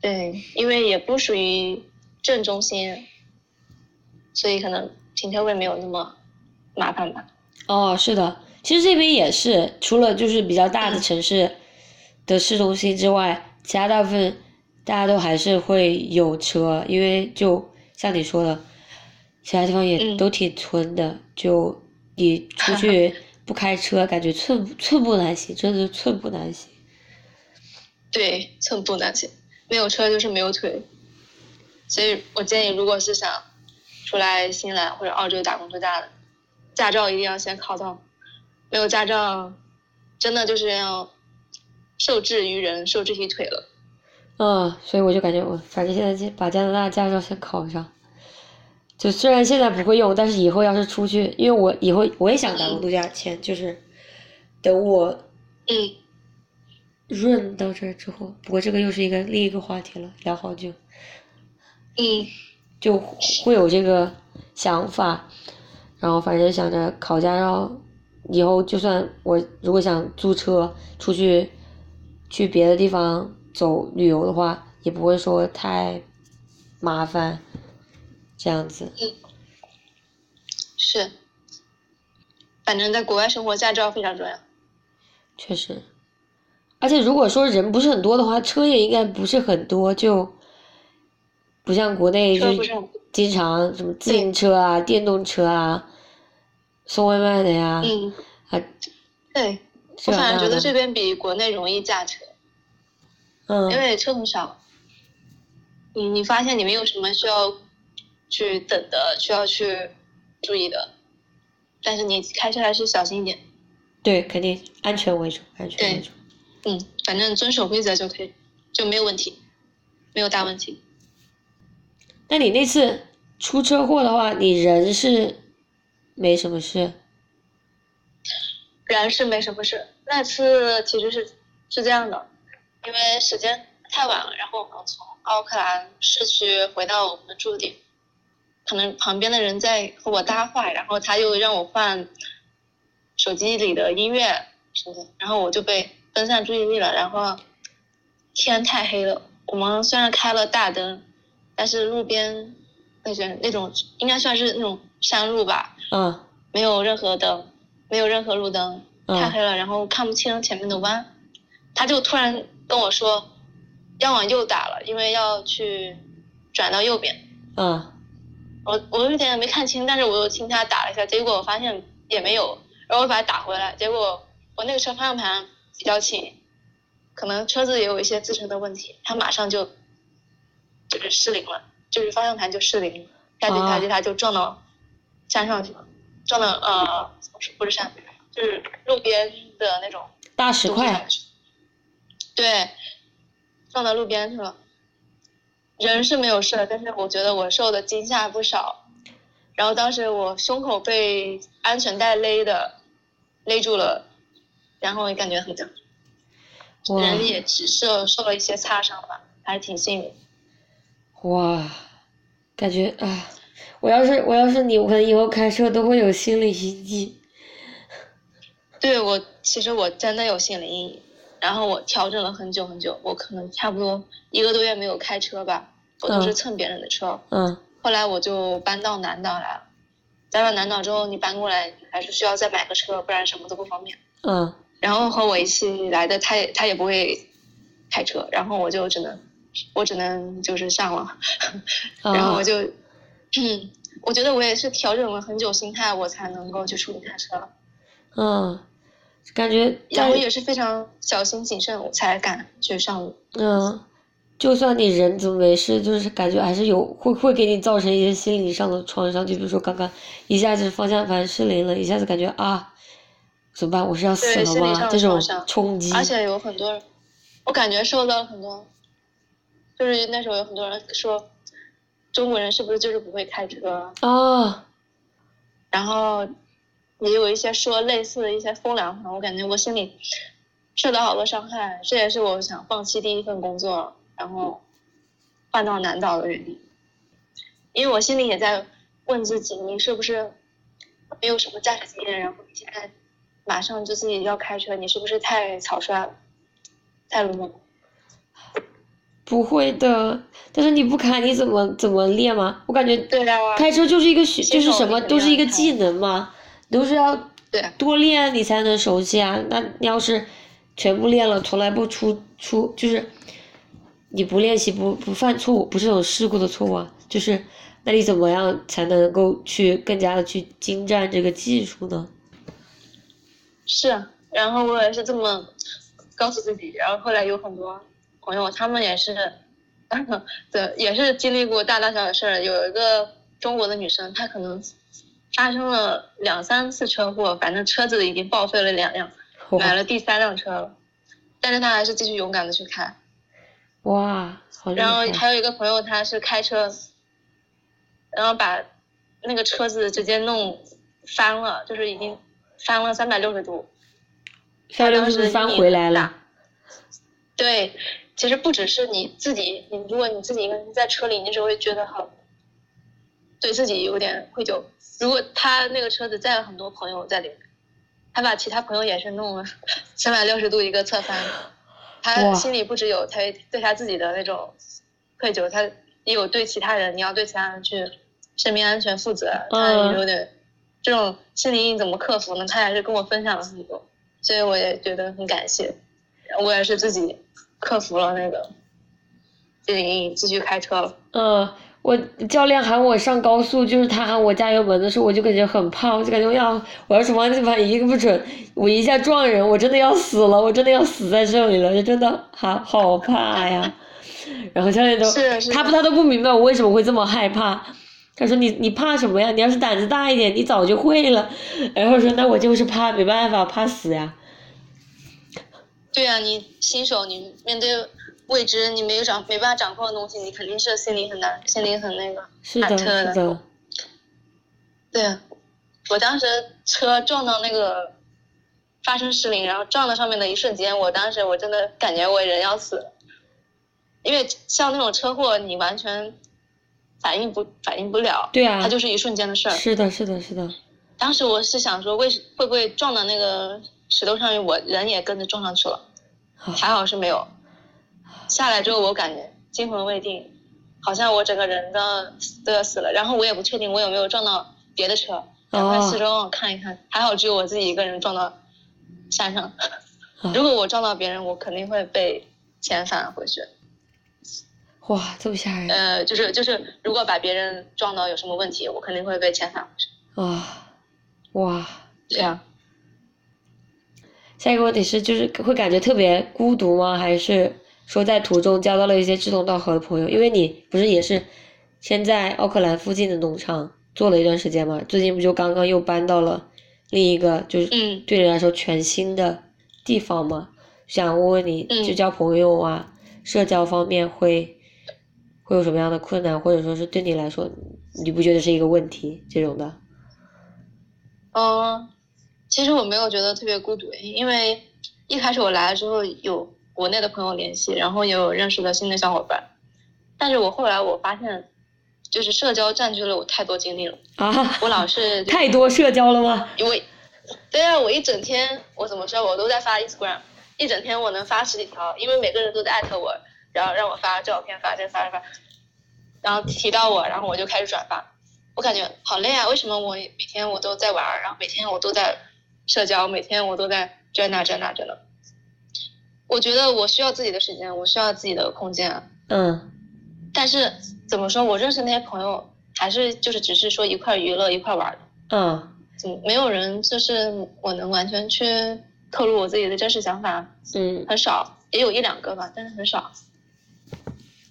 对，因为也不属于正中心，所以可能停车位没有那么麻烦吧。哦，是的，其实这边也是，除了就是比较大的嗯城市的市中心之外，其他大部分大家都还是会有车，因为就像你说的，其他地方也嗯都挺村的，就你出 去不开车，感觉寸寸步难行，真的是寸步难行。对，寸步难行，没有车就是没有腿。所以我建议，如果是想出来新西兰或者澳洲打工度假的，驾照一定要先考到。没有驾照，真的就是要受制于人，受制于腿了。嗯，所以我就感觉我反正现在先把加拿大驾照先考上，就虽然现在不会用，但是以后要是出去，因为我以后我也想打工度假签，就是等我嗯，润到这儿之后，不过这个又是一个另一个话题了，聊好久，嗯，就会有这个想法，然后反正想着考驾照，以后就算我如果想租车出去去别的地方走旅游的话，也不会说太麻烦，这样子。是。反正在国外生活，驾照非常重要。确实，而且如果说人不是很多的话，车也应该不是很多，就不像国内就经常什么自行车啊、电动车啊、送外卖的呀，嗯，啊，对，我反而觉得这边比国内容易驾车，嗯因为车很少。你你发现你没有什么需要去等的，需要去注意的。但是你开车还是小心一点。对，肯定安全为主，安全为主。嗯，反正遵守规则就可以，就没有问题，没有大问题。那你那次出车祸的话，你人是没什么事？人是没什么事。那次其实是是这样的，因为时间太晚了，然后我们从奥克兰市区回到我们的驻点，可能旁边的人在和我搭话，然后他又让我换手机里的音乐什么的，然后我就被。分散注意力了，然后天太黑了。我们虽然开了大灯，但是路边那些那种应该算是那种山路吧。嗯。没有任何灯，没有任何路灯，太黑了，然后看不清前面的弯。他就突然跟我说，要往右打了，因为要去转到右边。嗯。我我有点没看清，但是我又听他打了一下，结果我发现也没有，然后我把它打回来，结果我那个车方向盘。比较轻，可能车子也有一些自身的问题，它马上就就是失灵了，就是方向盘就失灵，下去下去它就撞到山上去了，撞到呃不是山，就是路边的那种大石块，对，撞到路边去了，人是没有事，但是我觉得我受的惊吓不少，然后当时我胸口被安全带勒的勒住了。然后也感觉很疼，人也只是受了一些擦伤吧，还挺幸运。哇，感觉啊，我要是我要是你，我可能以后开车都会有心理阴影。对我，其实我真的有心理阴影，然后我调整了很久很久，我可能差不多一个多月没有开车吧，我都是蹭别人的车。嗯。后来我就搬到南岛来了，搬到南岛之后，你搬过来还是需要再买个车，不然什么都不方便。嗯。然后和我一起来的，他也他也不会开车，然后我就只能，我只能就是上了，然后我就，嗯，我觉得我也是调整了很久心态，我才能够去处理开车。嗯，感觉。但我也是非常小心谨慎，我才敢去上路。嗯，就算你人怎么没事，就是感觉还是有会会给你造成一些心理上的创伤，就比如说刚刚一下子方向盘失灵了，一下子感觉啊。怎么办？我是要死了吗？这种冲击，而且有很多人，我感觉受到了很多，就是那时候有很多人说，中国人是不是就是不会开车？啊，然后也有一些说类似的一些风凉话，我感觉我心里受到好多伤害，这也是我想放弃第一份工作，然后换到南岛的原因，因为我心里也在问自己，你是不是没有什么驾驶经验，然后你现在。马上就自己要开车，你是不是太草率了，太鲁莽？不会的，但是你不开你怎么怎么练吗？我感觉开车就是一个学，就是什么都是一个技能嘛，都是要多练你才能熟悉啊。那你要是全部练了，从来不出出就是你不练习不不犯错误，不是有事故的错误啊，就是那你怎么样才能够去更加的去精湛这个技术呢？是，然后我也是这么告诉自己，然后后来有很多朋友，他们也是，对，也是经历过大大小小的事儿。有一个中国的女生，她可能发生了两三次车祸，反正车子已经报废了两辆，买了第三辆车了，但是他还是继续勇敢的去开。哇，然后还有一个朋友，他是开车，然后把那个车子直接弄翻了，就是已经。翻了三百六十度，三百六十度翻回来了。对，其实不只是你自己，你如果你自己一个人在车里，你只会觉得很对自己有点愧疚。如果他那个车子载了很多朋友在里面，他把其他朋友也是弄了三百六十度一个侧翻，他心里不只有他对他自己的那种愧疚，他也有对其他人，你要对其他人去生命安全负责，他也有点。这种心理阴影怎么克服呢？他也是跟我分享了很多，所以我也觉得很感谢。我也是自己克服了那个心理阴影，继续开车了。嗯，我教练喊我上高速，就是他喊我加油门的时候，我就感觉很怕，我就感觉要我要是往这边一个不准，我一下撞人，我真的要死了，我真的要死在这里了，就真的好好怕呀。然后教练都他不他都不明白我为什么会这么害怕。他说你你怕什么呀？你要是胆子大一点，你早就会了。然后说那我就是怕，没办法，怕死呀。对呀，你新手，你面对未知，你没有掌没办法掌控的东西，你肯定是心里很难，心里很那个忐忑的。是的。对啊，我当时车撞到那个发生失灵，然后撞到上面的一瞬间，我当时我真的感觉我人要死了，因为像那种车祸，你完全。反应不反应不了，对啊，它就是一瞬间的事儿。是的，是的，是的。当时我是想说，为什会不会撞到那个石头上面，我人也跟着撞上去了？还好是没有。下来之后，我感觉惊魂未定，好像我整个人都都要死了。然后我也不确定我有没有撞到别的车，赶快四周看一看。还好只有我自己一个人撞到山上。如果我撞到别人，我肯定会被遣返回去。哇，这么吓人！呃，就是就是，如果把别人撞到有什么问题，我肯定会被遣返回去。啊，哇，这样。下一个问题是，就是会感觉特别孤独吗？还是说在途中交到了一些志同道合的朋友？因为你不是也是先在奥克兰附近的农场做了一段时间嘛？最近不就刚刚又搬到了另一个就是对你来说全新的地方嘛？想问问你，就交朋友啊，社交方面会。会有什么样的困难，或者说是对你来说，你不觉得是一个问题这种的？嗯，其实我没有觉得特别孤独，因为一开始我来了之后有国内的朋友联系，然后也有认识的新的小伙伴，但是我后来我发现，就是社交占据了我太多精力了啊！我老是 太多社交了吗？因为，对啊，我一整天我怎么说，我都在发 Instagram，一整天我能发十几条，因为每个人都在艾特我。然后让我发照片，发这发发，然后提到我，然后我就开始转发。我感觉好累啊！为什么我每天我都在玩，然后每天我都在社交，每天我都在这那这那这的。我觉得我需要自己的时间，我需要自己的空间。嗯。但是怎么说，我认识那些朋友，还是就是只是说一块娱乐一块玩的。嗯。嗯，没有人就是我能完全去透露我自己的真实想法。嗯。很少，也有一两个吧，但是很少。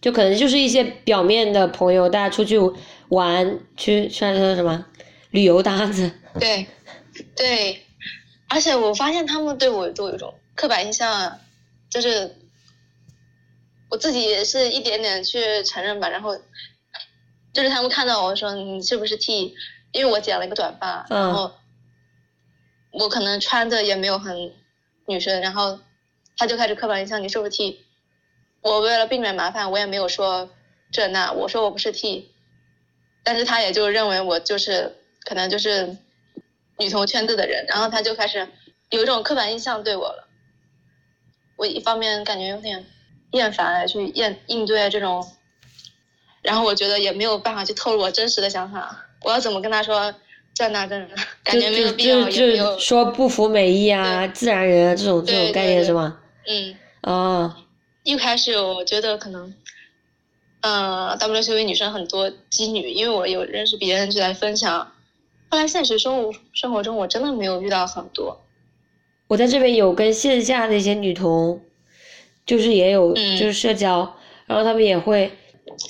就可能就是一些表面的朋友，大家出去玩，去算是什么旅游搭子。对，对，而且我发现他们对我都有一种刻板印象，就是我自己也是一点点去承认吧。然后就是他们看到我说你是不是 T，因为我剪了一个短发，然后我可能穿的也没有很女生，然后他就开始刻板印象你是不是 T。我为了避免麻烦，我也没有说这那，我说我不是 T，但是他也就认为我就是可能就是女同圈子的人，然后他就开始有一种刻板印象对我了。我一方面感觉有点厌烦去应应对这种，然后我觉得也没有办法去透露我真实的想法，我要怎么跟他说这那这那，感觉没有必要，也没有说不服美意啊，自然人啊这种这种概念是吗？嗯。哦。一开始我觉得可能，嗯，WCV 女生很多妓女，因为我有认识别人就来分享。后来现实生活生活中，我真的没有遇到很多。我在这边有跟线下的一些女同，就是也有就是社交，然后他们也会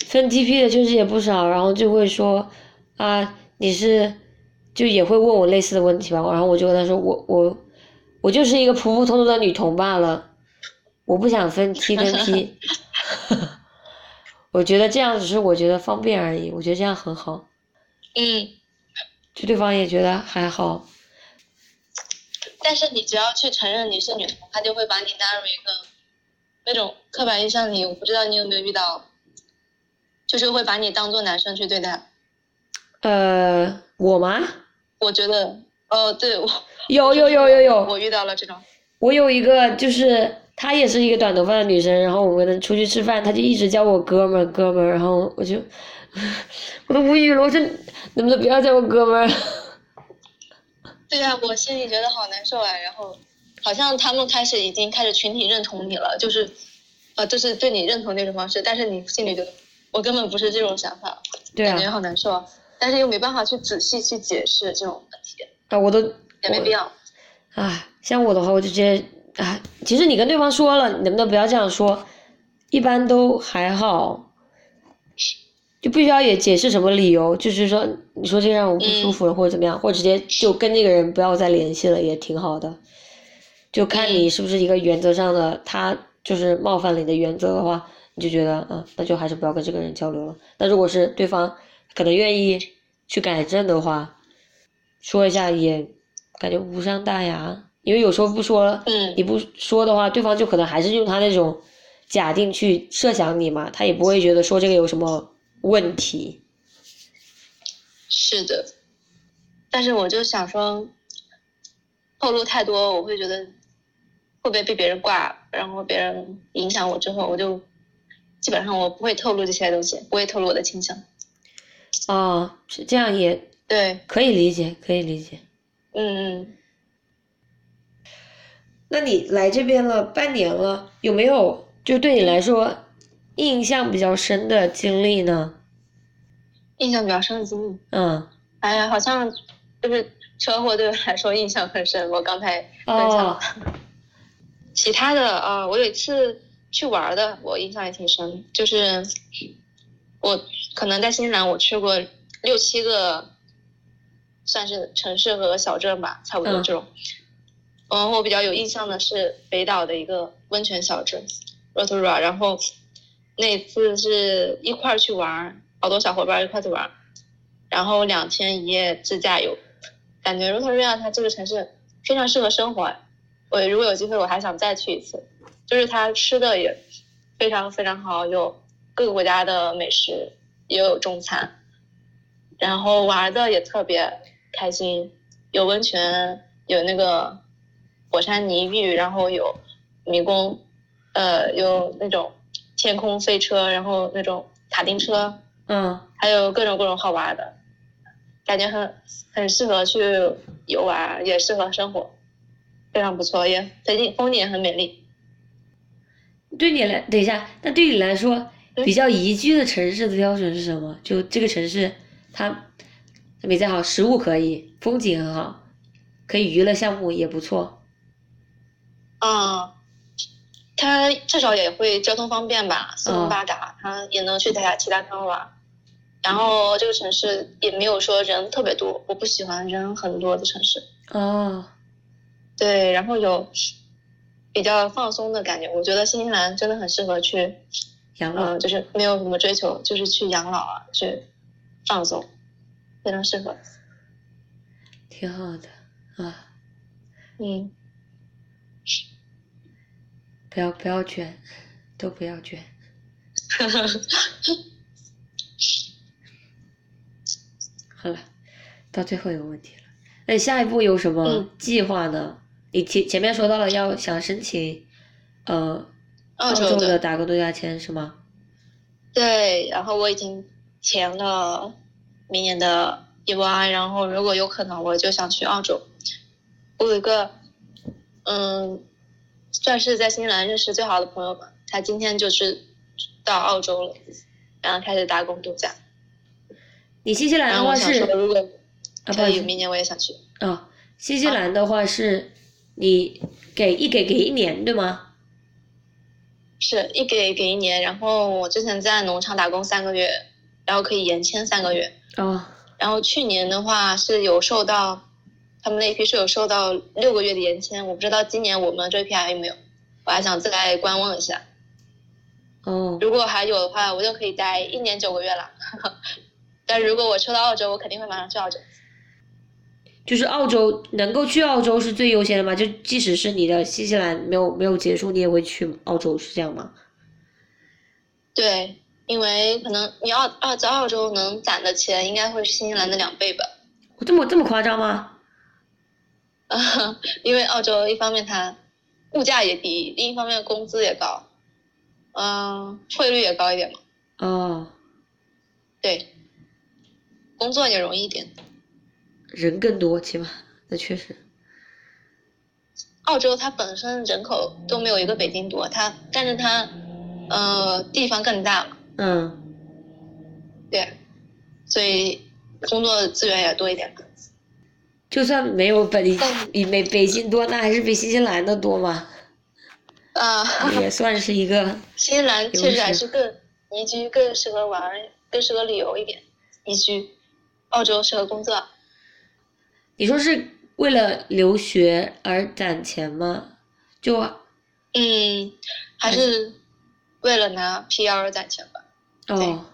分 TP 的，确实也不少，然后就会说啊，你是就也会问我类似的问题吧，然后我就跟他说，我我我就是一个普普通通的女同罢了。我不想分 T 跟 P，我觉得这样只是我觉得方便而已，我觉得这样很好。嗯，就对方也觉得还好。但是你只要去承认你是女同，他就会把你纳入一个那种刻板印象里。我不知道你有没有遇到，就是会把你当做男生去对待。呃，我吗？我觉得，哦，对，我有有有有有，我遇到了这种。我有一个就是。她也是一个短头发的女生，然后我们出去吃饭，她就一直叫我哥们儿哥们儿，然后我就 我都无语了，我说能不能不要叫我哥们儿？对呀，我心里觉得好难受啊，然后好像他们开始已经开始群体认同你了，就是呃，就是对你认同那种方式，但是你心里就我根本不是这种想法，对感觉好难受啊，但是又没办法去仔细去解释这种问题。啊，我都也没必要。啊，像我的话，我就直接。啊，其实你跟对方说了，你能不能不要这样说？一般都还好，就不需要也解释什么理由，就是说你说这个让我不舒服了或者怎么样，或者直接就跟那个人不要再联系了，也挺好的。就看你是不是一个原则上的，他就是冒犯了你的原则的话，你就觉得啊，那就还是不要跟这个人交流了。那如果是对方可能愿意去改正的话，说一下也感觉无伤大雅。因为有时候不说，你不说的话，对方就可能还是用他那种假定去设想你嘛，他也不会觉得说这个有什么。问题，是的，但是我就想说，透露太多，我会觉得会不会被别人挂，然后别人影响我之后，我就基本上我不会透露这些东西，不会透露我的倾向。哦，是这样也对，可以理解，可以理解。嗯嗯。那你来这边了半年了，有没有就对你来说？印象比较深的经历呢？印象比较深的经历，嗯，哎呀，好像就是车祸对我来说印象很深。我刚才分享了，其他的啊，我有一次去玩的，我印象也挺深。就是我可能在新西兰，我去过六七个，算是城市和小镇吧，差不多这种。嗯，我比较有印象的是北岛的一个温泉小镇 Rotorua，然后。那次是一块儿去玩，好多小伙伴一块儿去玩，然后两天一夜自驾游，感觉罗特瑞亚它这个城市非常适合生活。我如果有机会，我还想再去一次。就是它吃的也非常非常好，有各个国家的美食，也有中餐，然后玩的也特别开心，有温泉，有那个火山泥浴，然后有迷宫，呃，有那种。天空飞车，然后那种卡丁车，嗯，还有各种各种好玩的，感觉很很适合去游玩，也适合生活，非常不错，也风景风景也很美丽。对你来，等一下，那对你来说比较宜居的城市的标准是什么？就这个城市，它比较好，食物可以，风景很好，可以娱乐项目也不错。嗯。它至少也会交通方便吧，四通八达，它也能去其他其他地方玩。然后这个城市也没有说人特别多，我不喜欢人很多的城市。哦，对，然后有比较放松的感觉。我觉得新西兰真的很适合去养老，就是没有什么追求，就是去养老啊，去放松，非常适合。挺好的啊，嗯。不要不要卷，都不要卷。好了，到最后一个问题了。那下一步有什么计划呢？你前前面说到了要想申请，呃，澳洲的打工度假签是吗？对，然后我已经填了明年的 EY，然后如果有可能，我就想去澳洲。我有一个，嗯。算是在新西兰认识最好的朋友吧。他今天就是到澳洲了，然后开始打工度假。你新西兰的话是？如果可以，明年我也想去。哦，新西兰的话是，你给一给给一年对吗？是一给给一年，然后我之前在农场打工三个月，然后可以延签三个月。哦。然后去年的话是有受到。他们那一批是有收到六个月的延签，我不知道今年我们这一批还有没有，我还想再观望一下。哦。如果还有的话，我就可以待一年九个月了。但如果我抽到澳洲，我肯定会马上去澳洲。就是澳洲能够去澳洲是最优先的吗？就即使是你的新西兰没有没有结束，你也会去澳洲是这样吗？对，因为可能你澳澳在澳洲能攒的钱应该会是新西兰的两倍吧。我这么这么夸张吗？啊，因为澳洲一方面它物价也低，另一方面工资也高，嗯，汇率也高一点嘛。哦，对，工作也容易一点。人更多，起码那确实。澳洲它本身人口都没有一个北京多，它但是它呃地方更大嘛。嗯。对，所以工作资源也多一点。就算没有北比北北京多，那还是比新西兰的多嘛？啊，也算是一个。新西兰确实还是更宜居、更适合玩，更适合旅游一点，宜居。澳洲适合工作。你说是为了留学而攒钱吗？就嗯，还是为了拿 PR 而攒钱吧。哦，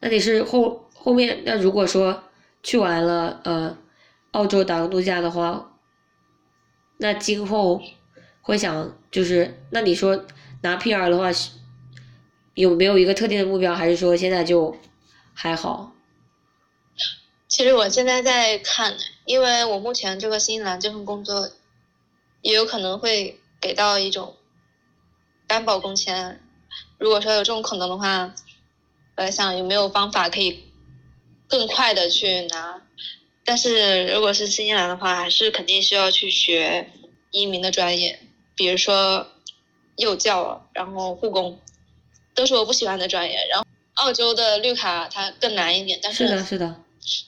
那你是后后面那如果说去完了呃澳洲打个度假的话，那今后会想就是那你说拿 PR 的话有没有一个特定的目标，还是说现在就还好？其实我现在在看，因为我目前这个新西兰这份工作也有可能会给到一种担保工签。如果说有这种可能的话，我在想有没有方法可以更快的去拿。但是如果是新西兰的话，还是肯定需要去学移民的专业，比如说幼教，然后护工，都是我不喜欢的专业。然后澳洲的绿卡它更难一点，但是的，是的。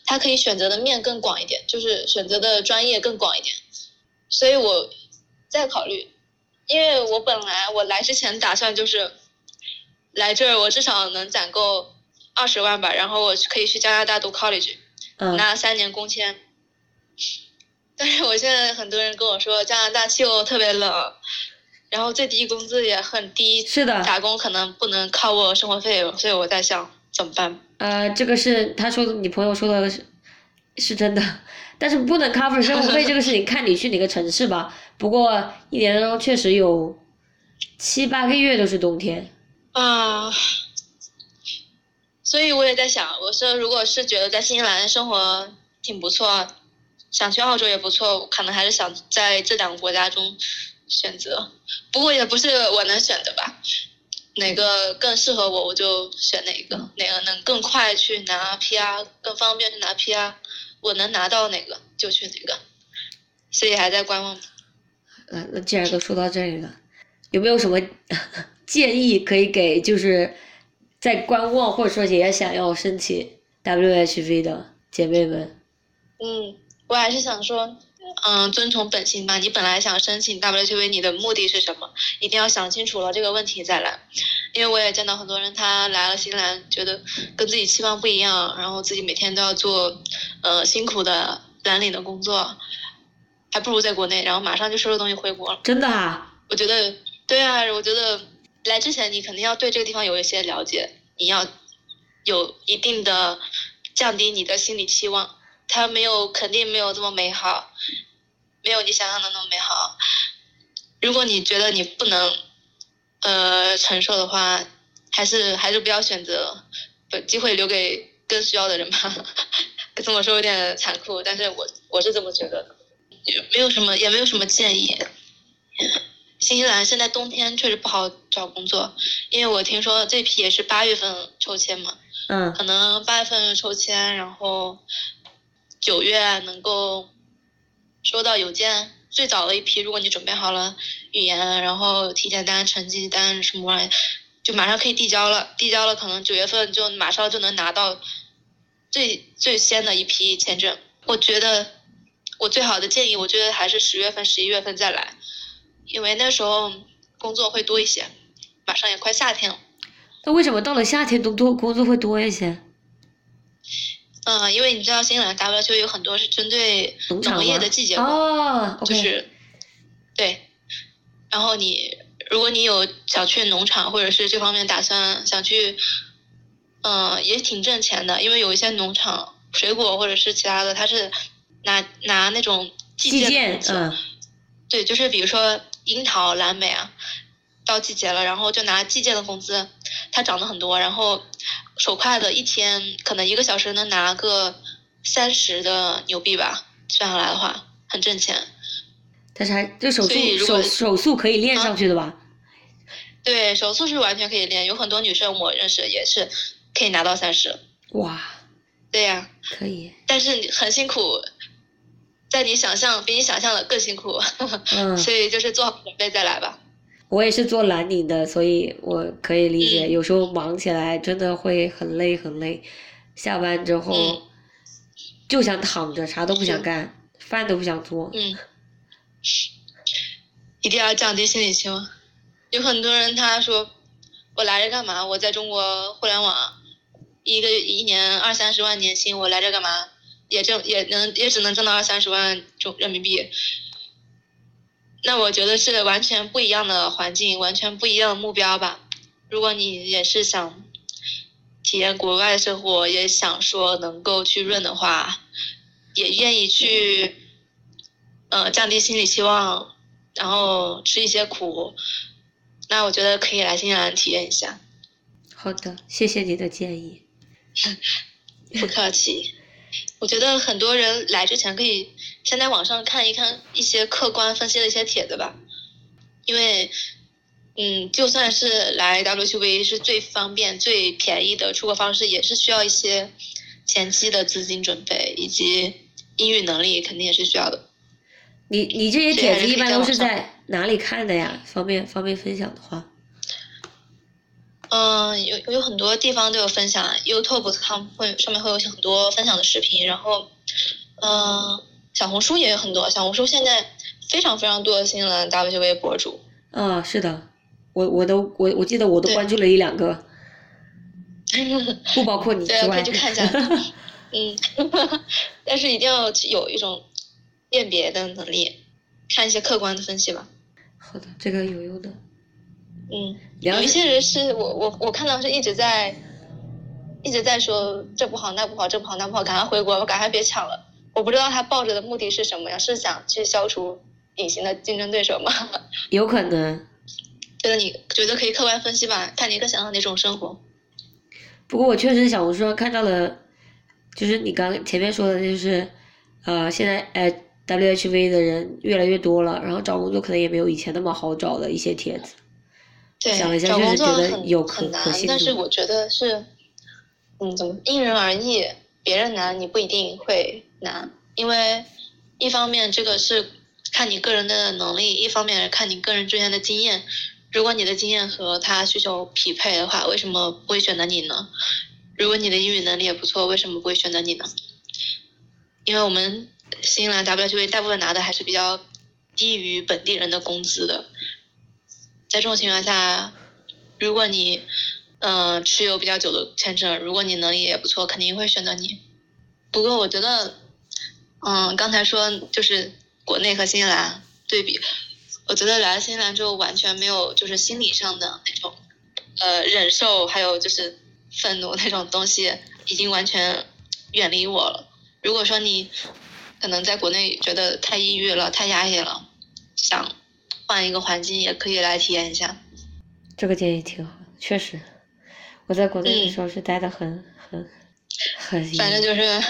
它可以选择的面更广一点，就是选择的专业更广一点，所以我在考虑，因为我本来我来之前打算就是来这儿，我至少能攒够二十万吧，然后我可以去加拿大读 college，拿三年工签。但是我现在很多人跟我说加拿大气候特别冷，然后最低工资也很低，是的，打工可能不能靠我生活费，所以我在想怎么办。呃，这个是他说的，你朋友说的是是真的，但是不能 cover 生活费这个事情，看你去哪个城市吧。不过一年当中确实有七八个月都是冬天。啊，所以我也在想，我说如果是觉得在新西兰生活挺不错，想去澳洲也不错，可能还是想在这两个国家中选择。不过也不是我能选的吧。哪个更适合我，我就选哪个。哪个能更快去拿 PR，更方便去拿 PR，我能拿到哪个就去哪个。所以还在观望。呃，那既然都说到这里了，有没有什么 建议可以给，就是在观望或者说也想要申请 WHV 的姐妹们？嗯，我还是想说。嗯，遵从本心吧。你本来想申请 WHV，你的目的是什么？一定要想清楚了这个问题再来。因为我也见到很多人，他来了新西兰，觉得跟自己期望不一样，然后自己每天都要做，呃，辛苦的蓝领的工作，还不如在国内，然后马上就收拾东西回国了。真的啊？我觉得，对啊，我觉得来之前你肯定要对这个地方有一些了解，你要有一定的降低你的心理期望。它没有，肯定没有这么美好。没有你想象的那么美好。如果你觉得你不能，呃，承受的话，还是还是不要选择，把机会留给更需要的人吧。这么说有点残酷，但是我我是这么觉得的。也没有什么，也没有什么建议。新西兰现在冬天确实不好找工作，因为我听说这批也是八月份抽签嘛。嗯。可能八月份抽签，然后九月能够。收到邮件，最早的一批，如果你准备好了语言，然后体检单、成绩单什么玩意，就马上可以递交了。递交了，可能九月份就马上就能拿到最最先的一批签证。我觉得我最好的建议，我觉得还是十月份、十一月份再来，因为那时候工作会多一些。马上也快夏天了。那为什么到了夏天都多工作会多一些？嗯，因为你知道新西兰 W 就有很多是针对农业的季节活，就是对。然后你如果你有想去农场或者是这方面打算想去，嗯，也挺挣钱的，因为有一些农场水果或者是其他的，它是拿拿那种季节工资，对，就是比如说樱桃、蓝莓啊，到季节了，然后就拿季节的工资，它涨得很多，然后。手快的一天可能一个小时能拿个三十的牛币吧，算下来的话很挣钱。但是还这手速手手速可以练上去的吧？对，手速是完全可以练，有很多女生我认识也是可以拿到三十。哇！对呀。可以。但是很辛苦，在你想象比你想象的更辛苦。嗯。所以就是做好准备再来吧。我也是做蓝领的，所以我可以理解，有时候忙起来真的会很累很累，下班之后就想躺着，啥都不想干，饭都不想做。嗯，一定要降低心理期望。有很多人他说，我来这干嘛？我在中国互联网，一个一年二三十万年薪，我来这干嘛？也挣也能也只能挣到二三十万中人民币。那我觉得是完全不一样的环境，完全不一样的目标吧。如果你也是想体验国外的生活，也想说能够去润的话，也愿意去，呃，降低心理期望，然后吃一些苦，那我觉得可以来新西兰体验一下。好的，谢谢你的建议。不客气。我觉得很多人来之前可以先在网上看一看一些客观分析的一些帖子吧，因为，嗯，就算是来 WTV 是最方便、最便宜的出国方式，也是需要一些前期的资金准备以及英语能力，肯定也是需要的。你你这些帖子一般都是在哪里看的呀？方便方便分享的话。嗯，有有很多地方都有分享，YouTube 上会上面会有很多分享的视频，然后，嗯，小红书也有很多，小红书现在非常非常多的新西兰 WTV 博主。啊，是的，我我都我我记得我都关注了一两个，不包括你之外。对，可以去看一下。嗯，但是一定要有一种辨别的能力，看一些客观的分析吧。好的，这个有用的。嗯，有一些人是我我我看到是一直在，一直在说这不好那不好这不好那不好，赶快回国，赶快别抢了。我不知道他抱着的目的是什么呀？是想去消除隐形的竞争对手吗？有可能。觉得你觉得可以客观分析吧，看你更想要哪种生活。不过我确实小红书上看到了，就是你刚前面说的，就是呃，现在哎 WHV 的人越来越多了，然后找工作可能也没有以前那么好找的一些帖子。对，找工作很很难，但是我觉得是，嗯，怎么因人而异，别人难你不一定会难，因为一方面这个是看你个人的能力，一方面看你个人之间的经验。如果你的经验和他需求匹配的话，为什么不会选择你呢？如果你的英语能力也不错，为什么不会选择你呢？因为我们新西兰 WTV 大部分拿的还是比较低于本地人的工资的。在这种情况下，如果你，嗯，持有比较久的签证，如果你能力也不错，肯定会选择你。不过我觉得，嗯，刚才说就是国内和新西兰对比，我觉得来了新西兰之后，完全没有就是心理上的那种，呃，忍受还有就是愤怒那种东西，已经完全远离我了。如果说你可能在国内觉得太抑郁了、太压抑了，想。换一个环境也可以来体验一下，这个建议挺好，确实，我在国内的时候是待的很很很，反正就是，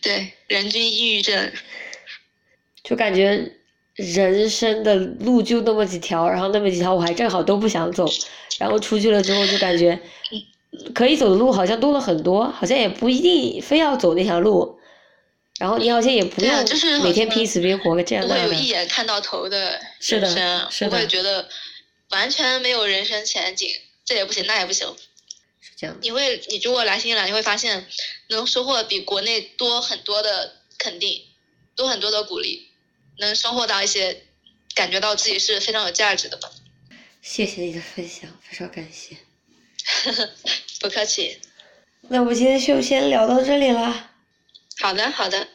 对，人均抑郁症，就感觉人生的路就那么几条，然后那么几条我还正好都不想走，然后出去了之后就感觉，可以走的路好像多了很多，好像也不一定非要走那条路。然后你好像也不用每天拼死拼活个这样的。不会有一眼看到头的人生，不会觉得完全没有人生前景，这也不行那也不行。是这样。你会，你如果来新西兰，你会发现能收获比国内多很多的肯定，多很多的鼓励，能收获到一些感觉到自己是非常有价值的。谢谢你的分享，非常感谢。不客气。那我们今天就先聊到这里了。好的，好的，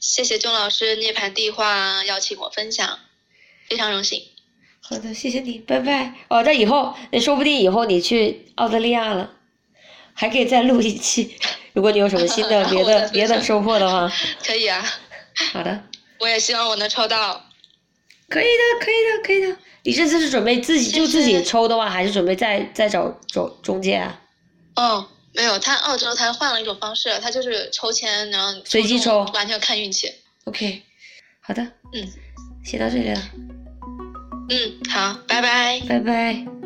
谢谢钟老师涅槃地话邀请我分享，非常荣幸。好的，谢谢你，拜拜。哦，那以后，那说不定以后你去澳大利亚了，还可以再录一期。如果你有什么新的 别的别的收获的话，可以啊。好的。我也希望我能抽到。可以的，可以的，可以的。你这次是准备自己就自己抽的话，还是准备再再找中中介啊？哦。没有，他澳洲他换了一种方式，他就是抽签，然后随机抽，完全看运气。OK，好的，嗯，写到这里了。嗯，好，拜拜。拜拜。